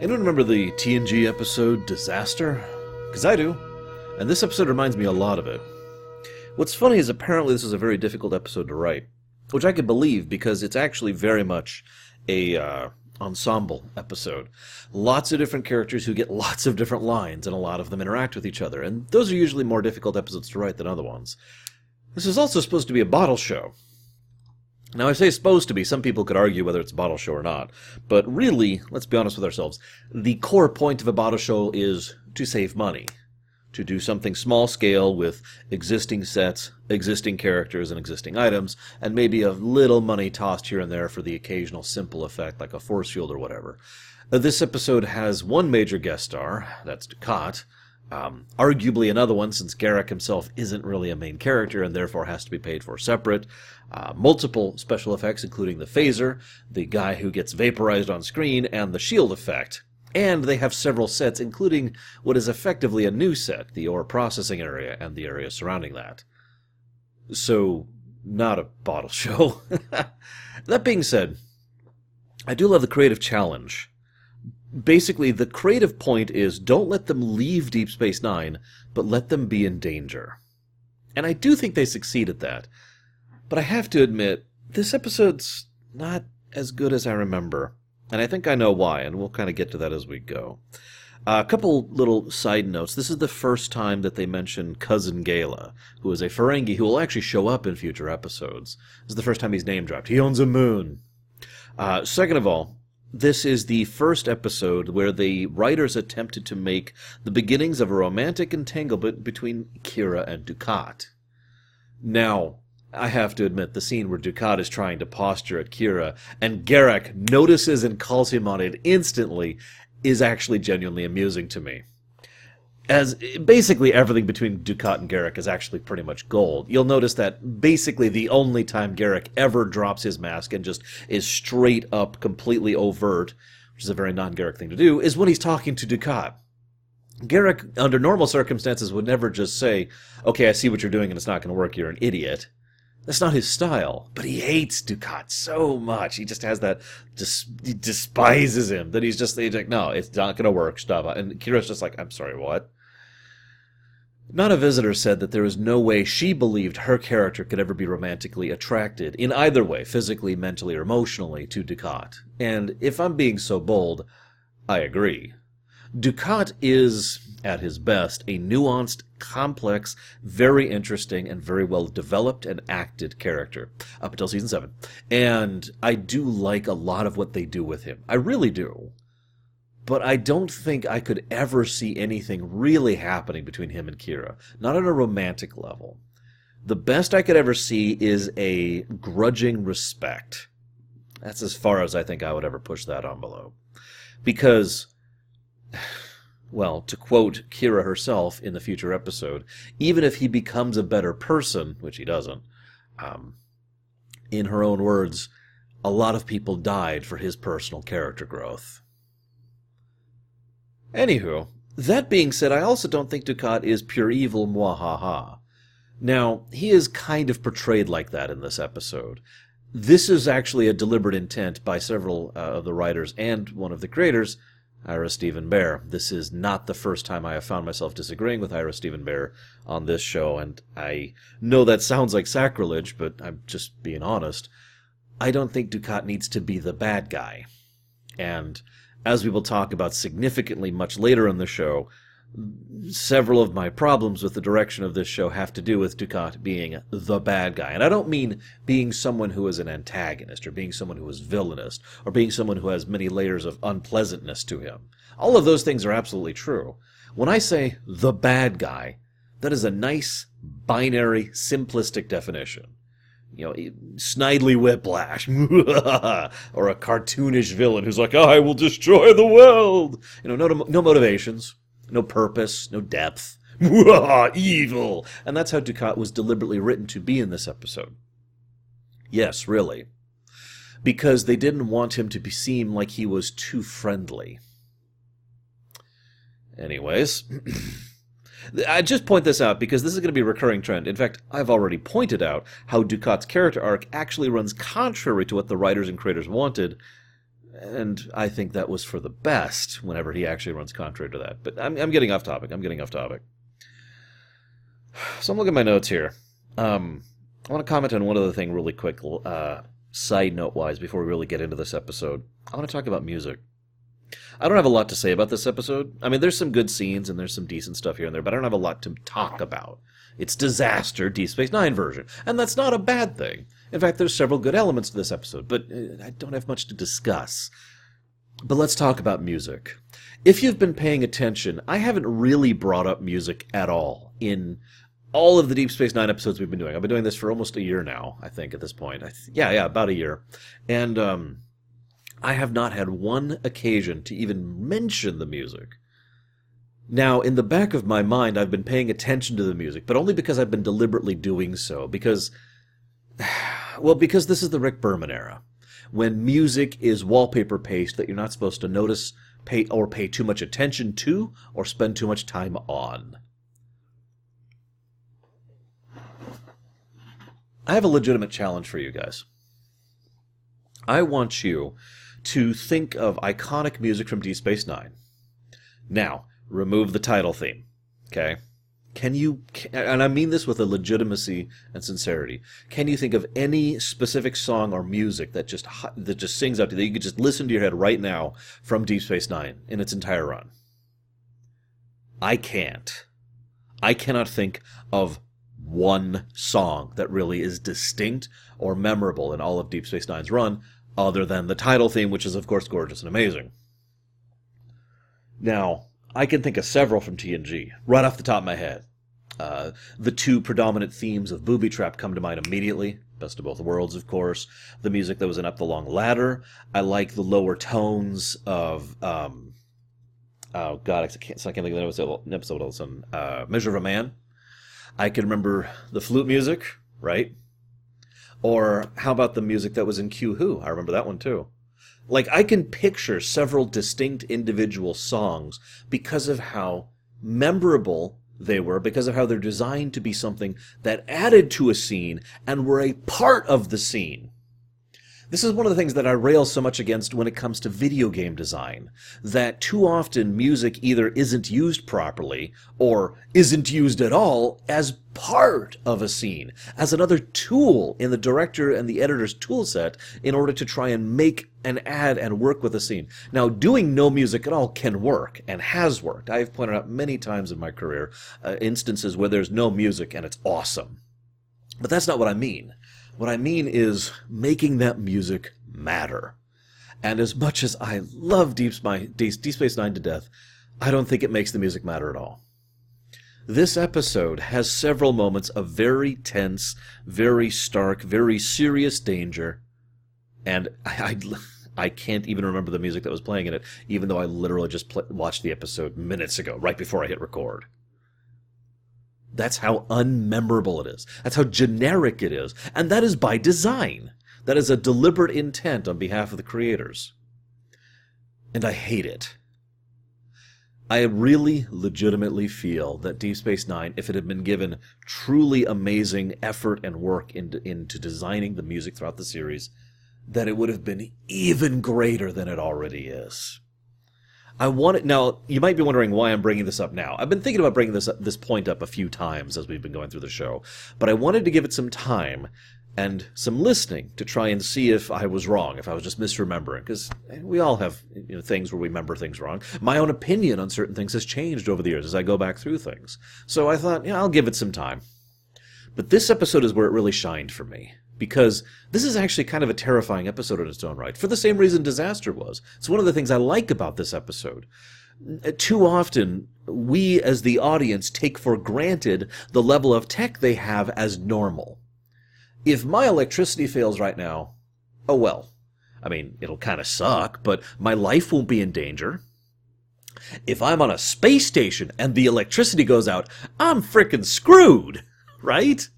Anyone remember the TNG episode Disaster? Because I do. And this episode reminds me a lot of it. What's funny is apparently this is a very difficult episode to write, which I could believe because it's actually very much a uh, ensemble episode. Lots of different characters who get lots of different lines, and a lot of them interact with each other, and those are usually more difficult episodes to write than other ones. This is also supposed to be a bottle show. Now, I say supposed to be. Some people could argue whether it's a bottle show or not. But really, let's be honest with ourselves. The core point of a bottle show is to save money. To do something small scale with existing sets, existing characters, and existing items, and maybe a little money tossed here and there for the occasional simple effect like a force field or whatever. Uh, this episode has one major guest star, that's Dukat, um, arguably another one, since Garak himself isn't really a main character and therefore has to be paid for separate. Uh, multiple special effects, including the phaser, the guy who gets vaporized on screen, and the shield effect. And they have several sets, including what is effectively a new set, the ore processing area and the area surrounding that. So, not a bottle show. that being said, I do love the creative challenge basically the creative point is don't let them leave Deep Space Nine, but let them be in danger. And I do think they succeed at that. But I have to admit, this episode's not as good as I remember. And I think I know why, and we'll kind of get to that as we go. Uh, a couple little side notes. This is the first time that they mention Cousin Gaila, who is a Ferengi who will actually show up in future episodes. This is the first time he's name dropped. He owns a moon. Uh, second of all, this is the first episode where the writers attempted to make the beginnings of a romantic entanglement between Kira and Dukat. Now, I have to admit, the scene where Dukat is trying to posture at Kira and Garak notices and calls him on it instantly is actually genuinely amusing to me as basically everything between Dukat and Garak is actually pretty much gold. You'll notice that basically the only time Garak ever drops his mask and just is straight up completely overt, which is a very non-Garak thing to do, is when he's talking to Dukat. Garak, under normal circumstances, would never just say, okay, I see what you're doing and it's not going to work, you're an idiot. That's not his style, but he hates Dukat so much. He just has that, just he despises him that he's just he's like, no, it's not going to work. Stop. And Kira's just like, I'm sorry, what? Nana Visitor said that there was no way she believed her character could ever be romantically attracted, in either way, physically, mentally, or emotionally, to Dukat. And if I'm being so bold, I agree. Dukat is, at his best, a nuanced, complex, very interesting, and very well developed and acted character, up until season 7. And I do like a lot of what they do with him. I really do but I don't think I could ever see anything really happening between him and Kira, not on a romantic level. The best I could ever see is a grudging respect. That's as far as I think I would ever push that envelope. Because, well, to quote Kira herself in the future episode, even if he becomes a better person, which he doesn't, um, in her own words, a lot of people died for his personal character growth. Anywho, that being said, I also don't think Dukat is pure evil, mwahaha. Now, he is kind of portrayed like that in this episode. This is actually a deliberate intent by several uh, of the writers and one of the creators, Ira Stephen Behr. This is not the first time I have found myself disagreeing with Ira Stephen Behr on this show, and I know that sounds like sacrilege, but I'm just being honest. I don't think Dukat needs to be the bad guy. And as we will talk about significantly much later in the show, several of my problems with the direction of this show have to do with Dukat being the bad guy. And I don't mean being someone who is an antagonist, or being someone who is villainous, or being someone who has many layers of unpleasantness to him. All of those things are absolutely true. When I say the bad guy, that is a nice, binary, simplistic definition you know, Snidely Whiplash, or a cartoonish villain who's like, I will destroy the world. You know, no, no motivations, no purpose, no depth. Evil. And that's how Dukat was deliberately written to be in this episode. Yes, really. Because they didn't want him to be, seem like he was too friendly. Anyways. I just point this out because this is going to be a recurring trend. In fact, I've already pointed out how Dukat's character arc actually runs contrary to what the writers and creators wanted. and I think that was for the best whenever he actually runs contrary to that. But I'm, I'm getting off topic. I'm getting off topic. So I'm looking at my notes here. Um, I want to comment on one other thing really quick, uh, side note wise, before we really get into this episode. I want to talk about music. I don't have a lot to say about this episode. I mean, there's some good scenes and there's some decent stuff here and there, but I don't have a lot to talk about. It's disaster Deep Space Nine version, and that's not a bad thing. In fact, there's several good elements to this episode, but uh, I don't have much to discuss. But let's talk about music. If you've been paying attention, I haven't really brought up music at all in all of the Deep Space Nine episodes we've been doing. I've been doing this for almost a year now, I think, at this point. Th- yeah, yeah, about a year. And um, I have not had one occasion to even mention the music. Now, in the back of my mind, I've been paying attention to the music, but only because I've been deliberately doing so. Because, well, because this is the Rick Berman era, when music is wallpaper paste that you're not supposed to notice, pay or pay too much attention to, or spend too much time on. I have a legitimate challenge for you guys. I want you to think of iconic music from Deep Space Nine. Now, remove the title theme. Okay? Can you, and I mean this with a legitimacy and sincerity, can you think of any specific song or music that just that just sings out to you that you could just listen to your head right now from Deep Space Nine in its entire run? I can't. I cannot think of one song that really is distinct or memorable in all of Deep Space Nine's run, other than the title theme, which is, of course, gorgeous and amazing. Now, I can think of several from TNG, right off the top of my head. Uh, the two predominant themes of Booby Trap come to mind immediately. Best of Both Worlds, of course. The music that was in Up the Long Ladder. I like the lower tones of. Um, oh, God, I can't, I can't think of the episode Episode of some uh, Measure of a Man. I can remember the flute music, right? Or how about the music that was in Q Who? I remember that one too. Like I can picture several distinct individual songs because of how memorable they were, because of how they're designed to be something that added to a scene and were a part of the scene. This is one of the things that I rail so much against when it comes to video game design. That too often music either isn't used properly, or isn't used at all as part of a scene, as another tool in the director and the editor's toolset in order to try and make and add and work with a scene. Now, doing no music at all can work, and has worked. I've pointed out many times in my career uh, instances where there's no music and it's awesome. But that's not what I mean. What I mean is making that music matter. And as much as I love Deep, Space Nine to death, I don't think it makes the music matter at all. This episode has several moments of very tense, very stark, very serious danger, and I, I, I can't even remember the music that was playing in it, even though I literally just watched the episode minutes ago, right before I hit record. That's how unmemorable it is. That's how generic it is. And that is by design. That is a deliberate intent on behalf of the creators. And I hate it. I really legitimately feel that Deep Space Nine, if it had been given truly amazing effort and work into, into designing the music throughout the series, that it would have been even greater than it already is. I want it now. You might be wondering why I'm bringing this up now. I've been thinking about bringing this this point up a few times as we've been going through the show, but I wanted to give it some time and some listening to try and see if I was wrong, if I was just misremembering, because eh, we all have you know, things where we remember things wrong. My own opinion on certain things has changed over the years as I go back through things. So I thought, yeah, I'll give it some time. But this episode is where it really shined for me because this is actually kind of a terrifying episode in its own right, for the same reason Disaster was. It's one of the things I like about this episode. Uh, too often, we as the audience take for granted the level of tech they have as normal. If my electricity fails right now, oh well. I mean, it'll kind of suck, but my life won't be in danger. If I'm on a space station and the electricity goes out, I'm frickin' screwed, right?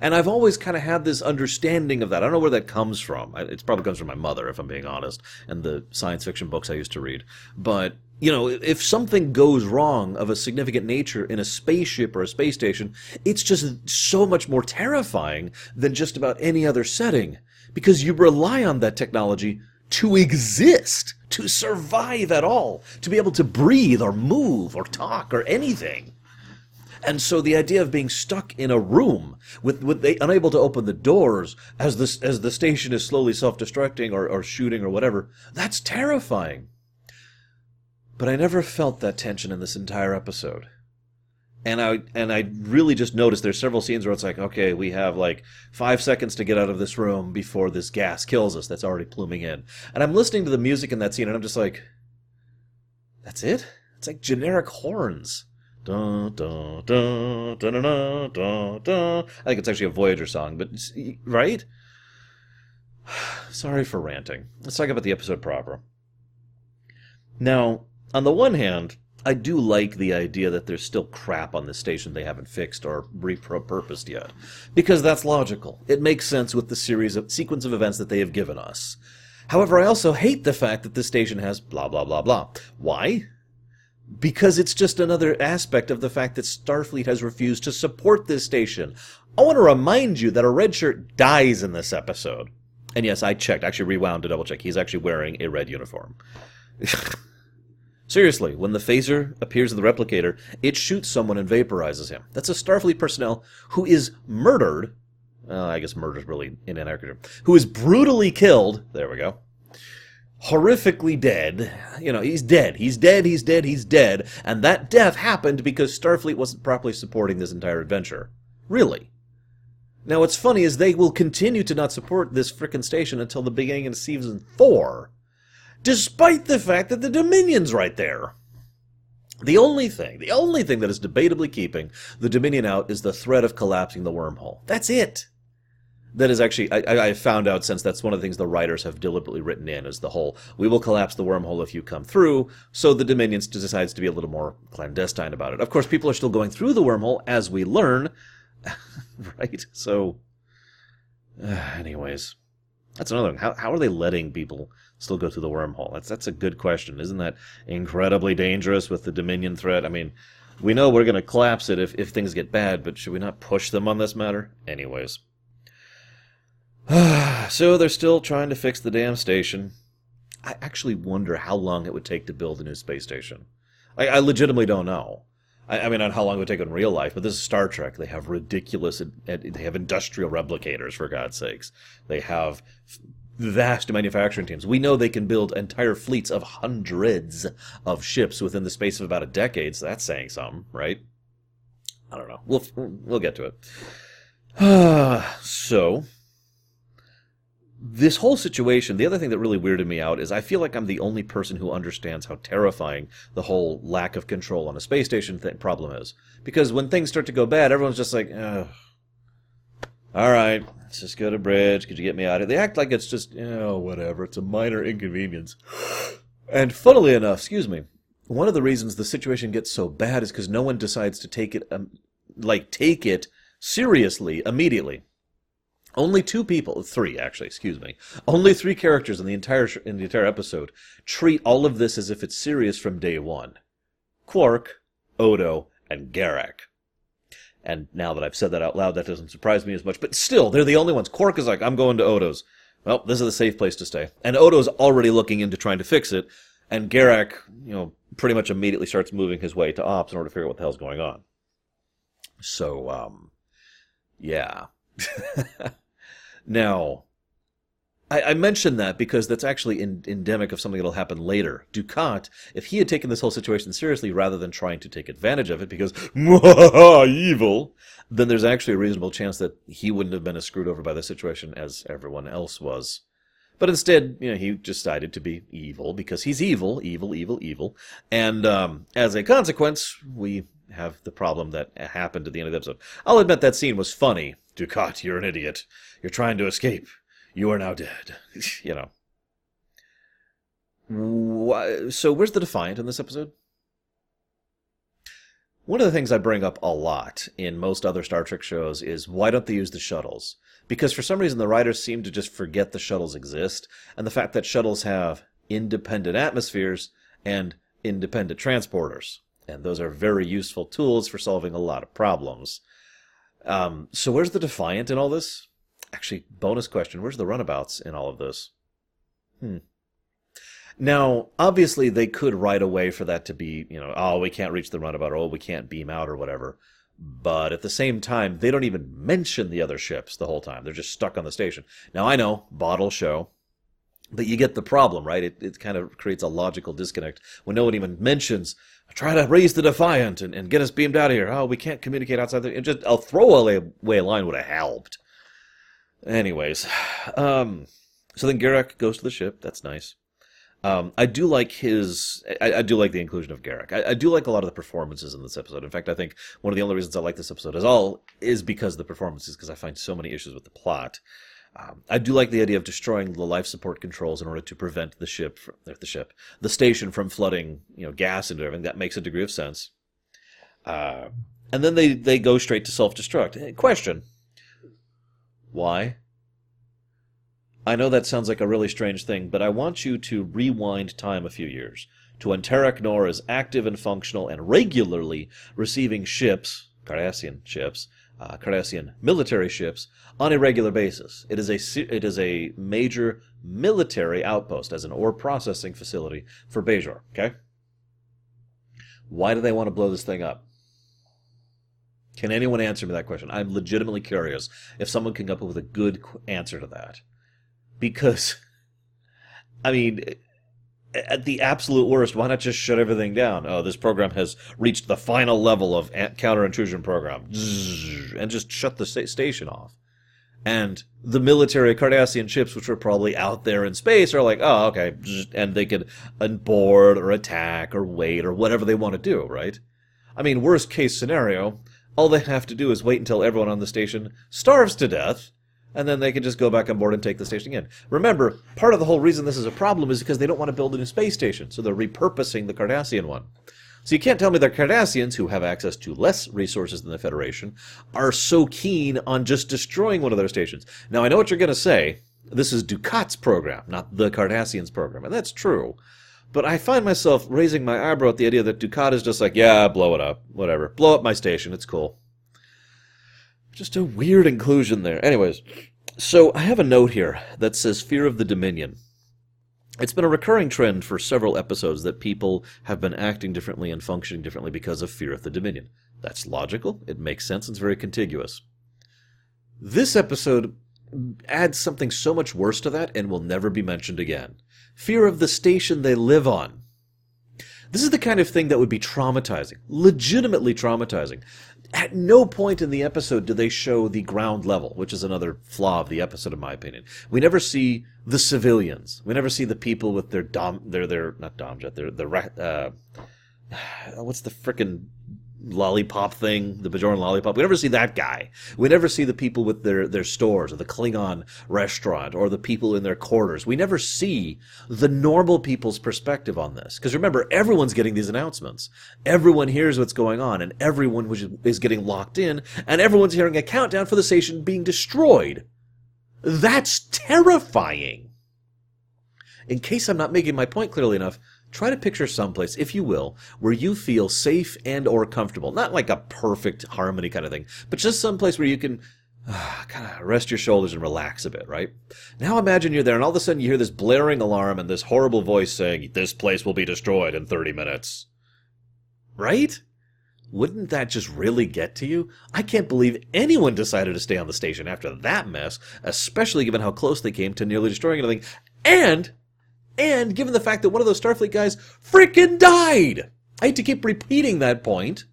And I've always kind of had this understanding of that. I don't know where that comes from. It probably comes from my mother, if I'm being honest, and the science fiction books I used to read. But, you know, if something goes wrong of a significant nature in a spaceship or a space station, it's just so much more terrifying than just about any other setting because you rely on that technology to exist, to survive at all, to be able to breathe or move or talk or anything. And so the idea of being stuck in a room with, with they unable to open the doors as the, as the station is slowly self-destructing or, or shooting or whatever, that's terrifying. But I never felt that tension in this entire episode. And I and I really just noticed there's several scenes where it's like, okay, we have like five seconds to get out of this room before this gas kills us that's already pluming in. And I'm listening to the music in that scene and I'm just like, that's it? It's like generic horns. I think it's actually a Voyager song, but right? Sorry for ranting. Let's talk about the episode proper. Now, on the one hand, I do like the idea that there's still crap on the station they haven't fixed or repurposed yet, because that's logical. It makes sense with the series of sequence of events that they have given us. However, I also hate the fact that the station has blah blah blah blah. Why? Because it's just another aspect of the fact that Starfleet has refused to support this station. I want to remind you that a red shirt dies in this episode. And yes, I checked, actually rewound to double check. He's actually wearing a red uniform. Seriously, when the phaser appears in the replicator, it shoots someone and vaporizes him. That's a Starfleet personnel who is murdered. Uh, I guess murder is really in inaccurate. Who is brutally killed. There we go. Horrifically dead. You know, he's dead. He's dead. He's dead. He's dead. And that death happened because Starfleet wasn't properly supporting this entire adventure. Really. Now, what's funny is they will continue to not support this frickin' station until the beginning of season four despite the fact that the Dominion's right there. The only thing, the only thing that is debatably keeping the Dominion out is the threat of collapsing the wormhole. That's it. That is actually, I, I found out since that's one of the things the writers have deliberately written in is the whole, we will collapse the wormhole if you come through, so the Dominion decides to be a little more clandestine about it. Of course, people are still going through the wormhole as we learn, right? So, uh, anyways, that's another thing. How, how are they letting people still go through the wormhole? That's that's a good question. Isn't that incredibly dangerous with the Dominion threat? I mean, we know we're going to collapse it if, if things get bad, but should we not push them on this matter? Anyways. so they're still trying to fix the damn station. I actually wonder how long it would take to build a new space station. I, I legitimately don't know. I, I, mean, on how long it would take in real life, but this is Star Trek. They have ridiculous, they have industrial replicators, for God's sakes. They have vast manufacturing teams. We know they can build entire fleets of hundreds of ships within the space of about a decade. So that's saying something, right? I don't know. We'll we'll get to it. so this whole situation, the other thing that really weirded me out is I feel like I'm the only person who understands how terrifying the whole lack of control on a space station th- problem is. Because when things start to go bad, everyone's just like, Ugh. all right, let's just go to bridge. Could you get me out of here? They act like it's just, oh, whatever. It's a minor inconvenience. And funnily enough, excuse me, one of the reasons the situation gets so bad is because no one decides to take it, um, like, take it seriously immediately. Only two people, three actually, excuse me. Only three characters in the entire in the entire episode treat all of this as if it's serious from day one. Quark, Odo, and Garak. And now that I've said that out loud, that doesn't surprise me as much. But still, they're the only ones. Quark is like, I'm going to Odo's. Well, this is a safe place to stay. And Odo's already looking into trying to fix it. And Garak, you know, pretty much immediately starts moving his way to Ops in order to figure out what the hell's going on. So, um, yeah. now, I, I mention that because that's actually in, endemic of something that'll happen later. Dukat, if he had taken this whole situation seriously rather than trying to take advantage of it because evil, then there's actually a reasonable chance that he wouldn't have been as screwed over by the situation as everyone else was. But instead, you know, he decided to be evil because he's evil, evil, evil, evil. And um, as a consequence, we have the problem that happened at the end of the episode. I'll admit that scene was funny. Dukat, you're an idiot. You're trying to escape. You are now dead. you know. So where's the Defiant in this episode? One of the things I bring up a lot in most other Star Trek shows is why don't they use the shuttles? Because for some reason the writers seem to just forget the shuttles exist, and the fact that shuttles have independent atmospheres and independent transporters. And those are very useful tools for solving a lot of problems. Um, so where's the Defiant in all this? Actually, bonus question: Where's the runabouts in all of this? Hmm. Now, obviously, they could write a way for that to be, you know, oh, we can't reach the runabout, or oh, we can't beam out, or whatever. But at the same time, they don't even mention the other ships the whole time. They're just stuck on the station. Now, I know, bottle show, but you get the problem, right? It, it kind of creates a logical disconnect when no one even mentions, try to raise the Defiant and, and get us beamed out of here. Oh, we can't communicate outside the. Just a throwaway line would have helped. Anyways, um, so then Garak goes to the ship. That's nice. Um, I do like his. I, I, do like the inclusion of Garak. I, I, do like a lot of the performances in this episode. In fact, I think one of the only reasons I like this episode at all is because of the performances. Because I find so many issues with the plot. Um, I do like the idea of destroying the life support controls in order to prevent the ship, from, the ship, the station from flooding, you know, gas into everything. That makes a degree of sense. Uh, and then they they go straight to self destruct. Question: Why? I know that sounds like a really strange thing, but I want you to rewind time a few years to when Terok Nor is active and functional and regularly receiving ships, Cardassian ships, uh, military ships, on a regular basis. It is a it is a major military outpost as an ore processing facility for Bajor. Okay. Why do they want to blow this thing up? Can anyone answer me that question? I'm legitimately curious if someone can come up with a good answer to that because, I mean, at the absolute worst, why not just shut everything down? Oh, this program has reached the final level of counter intrusion program, and just shut the station off. And the military Cardassian ships, which were probably out there in space, are like, oh, okay, and they could board or attack or wait or whatever they want to do, right? I mean, worst case scenario, all they have to do is wait until everyone on the station starves to death, and then they can just go back on board and take the station again. Remember, part of the whole reason this is a problem is because they don't want to build a new space station, so they're repurposing the Cardassian one. So you can't tell me that Cardassians, who have access to less resources than the Federation, are so keen on just destroying one of their stations. Now, I know what you're going to say. This is Dukat's program, not the Cardassians' program, and that's true. But I find myself raising my eyebrow at the idea that Dukat is just like, yeah, blow it up, whatever. Blow up my station, it's cool. Just a weird inclusion there. Anyways, so I have a note here that says Fear of the Dominion. It's been a recurring trend for several episodes that people have been acting differently and functioning differently because of fear of the Dominion. That's logical, it makes sense, it's very contiguous. This episode adds something so much worse to that and will never be mentioned again fear of the station they live on. This is the kind of thing that would be traumatizing, legitimately traumatizing. At no point in the episode do they show the ground level, which is another flaw of the episode, in my opinion. We never see the civilians. We never see the people with their dom, their their not domjet, their their uh, what's the frickin' lollipop thing, the Bajoran lollipop. We never see that guy. We never see the people with their, their stores or the Klingon restaurant or the people in their quarters. We never see the normal people's perspective on this. Because remember, everyone's getting these announcements. Everyone hears what's going on and everyone is getting locked in and everyone's hearing a countdown for the station being destroyed. That's terrifying. In case I'm not making my point clearly enough, try to picture someplace if you will where you feel safe and or comfortable not like a perfect harmony kind of thing but just someplace where you can uh, kind of rest your shoulders and relax a bit right now imagine you're there and all of a sudden you hear this blaring alarm and this horrible voice saying this place will be destroyed in 30 minutes right wouldn't that just really get to you? I can't believe anyone decided to stay on the station after that mess, especially given how close they came to nearly destroying everything. And and given the fact that one of those Starfleet guys freaking died. I hate to keep repeating that point.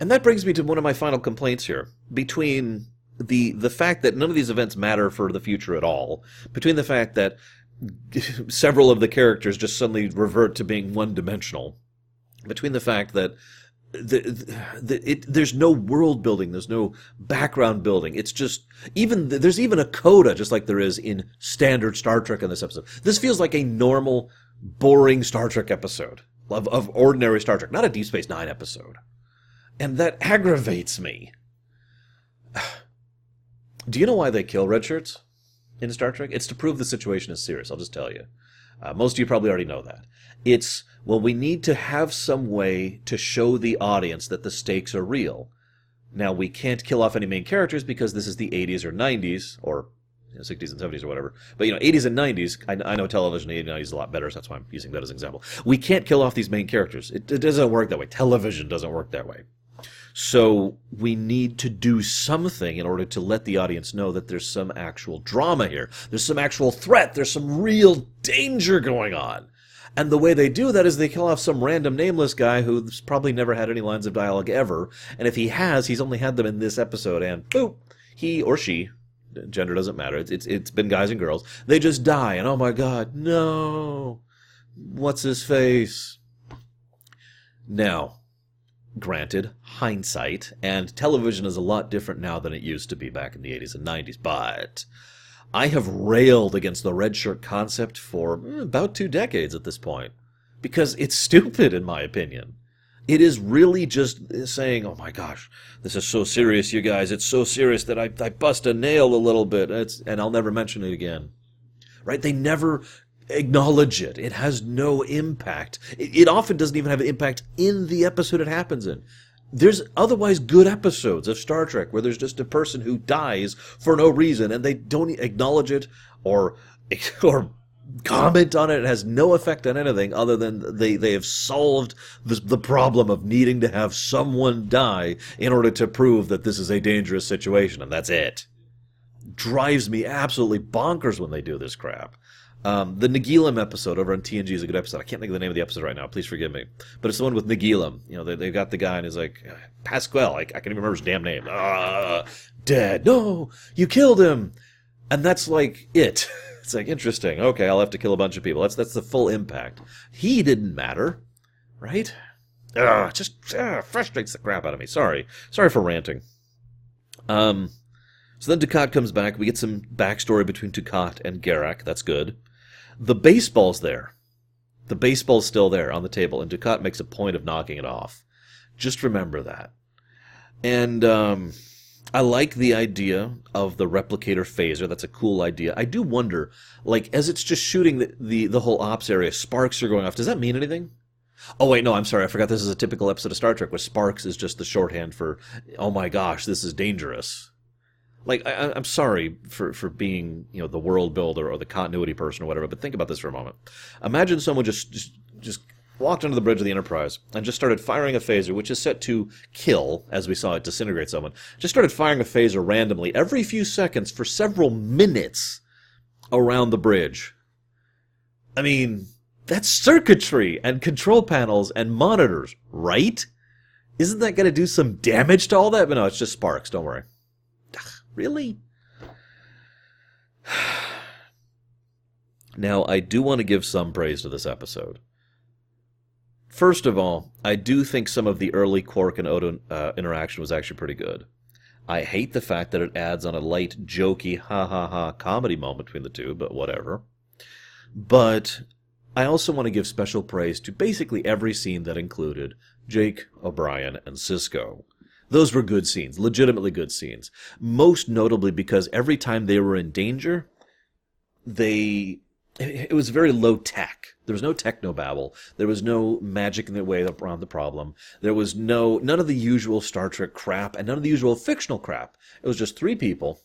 And that brings me to one of my final complaints here. Between the the fact that none of these events matter for the future at all, between the fact that several of the characters just suddenly revert to being one dimensional, between the fact that the, it, there's no world building, there's no background building. It's just even there's even a coda, just like there is in standard Star Trek in this episode. This feels like a normal, boring Star Trek episode of, of ordinary Star Trek, not a Deep Space Nine episode, and that aggravates me. Do you know why they kill red shirts in Star Trek? It's to prove the situation is serious. I'll just tell you. Uh, most of you probably already know that. It's, well, we need to have some way to show the audience that the stakes are real. Now, we can't kill off any main characters because this is the 80s or 90s, or you know, 60s and 70s or whatever. But, you know, 80s and 90s, I, I know television in the 80s 90s is a lot better, so that's why I'm using that as an example. We can't kill off these main characters. It, it doesn't work that way. Television doesn't work that way. So we need to do something in order to let the audience know that there's some actual drama here. There's some actual threat. There's some real danger going on. And the way they do that is they kill off some random nameless guy who's probably never had any lines of dialogue ever. And if he has, he's only had them in this episode. And boop, he or she, gender doesn't matter. It's, it's, it's been guys and girls. They just die. And oh my God, no. What's his face? Now, Granted, hindsight, and television is a lot different now than it used to be back in the 80s and 90s, but I have railed against the red shirt concept for mm, about two decades at this point. Because it's stupid, in my opinion. It is really just saying, oh my gosh, this is so serious, you guys. It's so serious that I, I bust a nail a little bit, it's, and I'll never mention it again. Right? They never acknowledge it. It has no impact. It, it, often doesn't even have an impact in the episode it happens in. There's otherwise good episodes of Star Trek where there's just a person who dies for no reason and they don't acknowledge it or or comment on it. It has no effect on anything other than they, they have solved the, the problem of needing to have someone die in order to prove that this is a dangerous situation, and that's it. Drives me absolutely bonkers when they do this crap. Um, the Nagilum episode over on TNG is a good episode. I can't think of the name of the episode right now. Please forgive me. But it's the one with Nagilum. You know, they, they've got the guy and he's like, Pasquale. I, I can't even remember his damn name. Ah, dead. No, you killed him. And that's like it. It's like, interesting. Okay, I'll have to kill a bunch of people. That's, that's the full impact. He didn't matter. Right? Ugh, just ugh, frustrates the crap out of me. Sorry. Sorry for ranting. Um, so then Dukat comes back. We get some backstory between Dukat and Garak. That's good. The baseball's there. The baseball's still there on the table, and Dukat makes a point of knocking it off. Just remember that. And um, I like the idea of the replicator phaser. That's a cool idea. I do wonder, like, as it's just shooting the, the, the whole ops area, sparks are going off. Does that mean anything? Oh wait, no, I'm sorry. I forgot this is a typical episode of Star Trek where sparks is just the shorthand for, oh my gosh, this is dangerous like I, am sorry for for being you know the world builder or the continuity person or whatever, but think about this for a moment. Imagine someone just just just walked under the bridge of the Enterprise and just started firing a phaser, which is set to kill, as we saw it disintegrate someone. Just started firing a phaser randomly every few seconds for several minutes around the bridge. I mean, that's circuitry and control panels and monitors, right? Isn't that going to do some damage to all that? But no, it's just sparks. Don't worry. Really? Now, I do want to give some praise to this episode. First of all, I do think some of the early Quark and Odo uh, interaction was actually pretty good. I hate the fact that it adds on a light, jokey, ha ha ha comedy moment between the two, but whatever. But I also want to give special praise to basically every scene that included Jake, O'Brien, and Sisko. Those were good scenes, legitimately good scenes. Most notably because every time they were in danger, they it was very low tech. There was no techno babble. There was no magic in the way around the problem. There was no none of the usual Star Trek crap and none of the usual fictional crap. It was just three people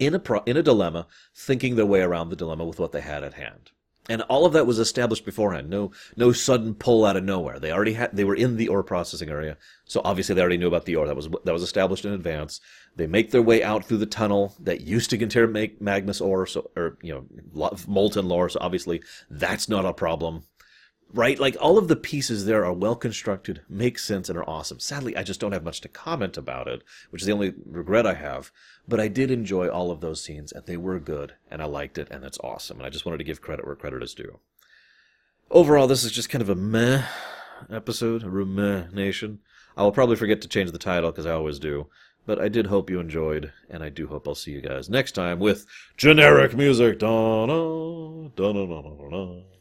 in a pro, in a dilemma, thinking their way around the dilemma with what they had at hand. And all of that was established beforehand. No, no sudden pull out of nowhere. They already had, they were in the ore processing area. So obviously they already knew about the ore. That was, that was established in advance. They make their way out through the tunnel that used to contain Magnus ore, so, or, you know, molten lore. So obviously that's not a problem right? Like all of the pieces there are well constructed, make sense, and are awesome. Sadly, I just don't have much to comment about it, which is the only regret I have. But I did enjoy all of those scenes, and they were good, and I liked it, and that's awesome. And I just wanted to give credit where credit is due. Overall, this is just kind of a meh episode, a rumination. I will probably forget to change the title because I always do. But I did hope you enjoyed, and I do hope I'll see you guys next time with generic music. Da-na, da-na, da-na, da-na.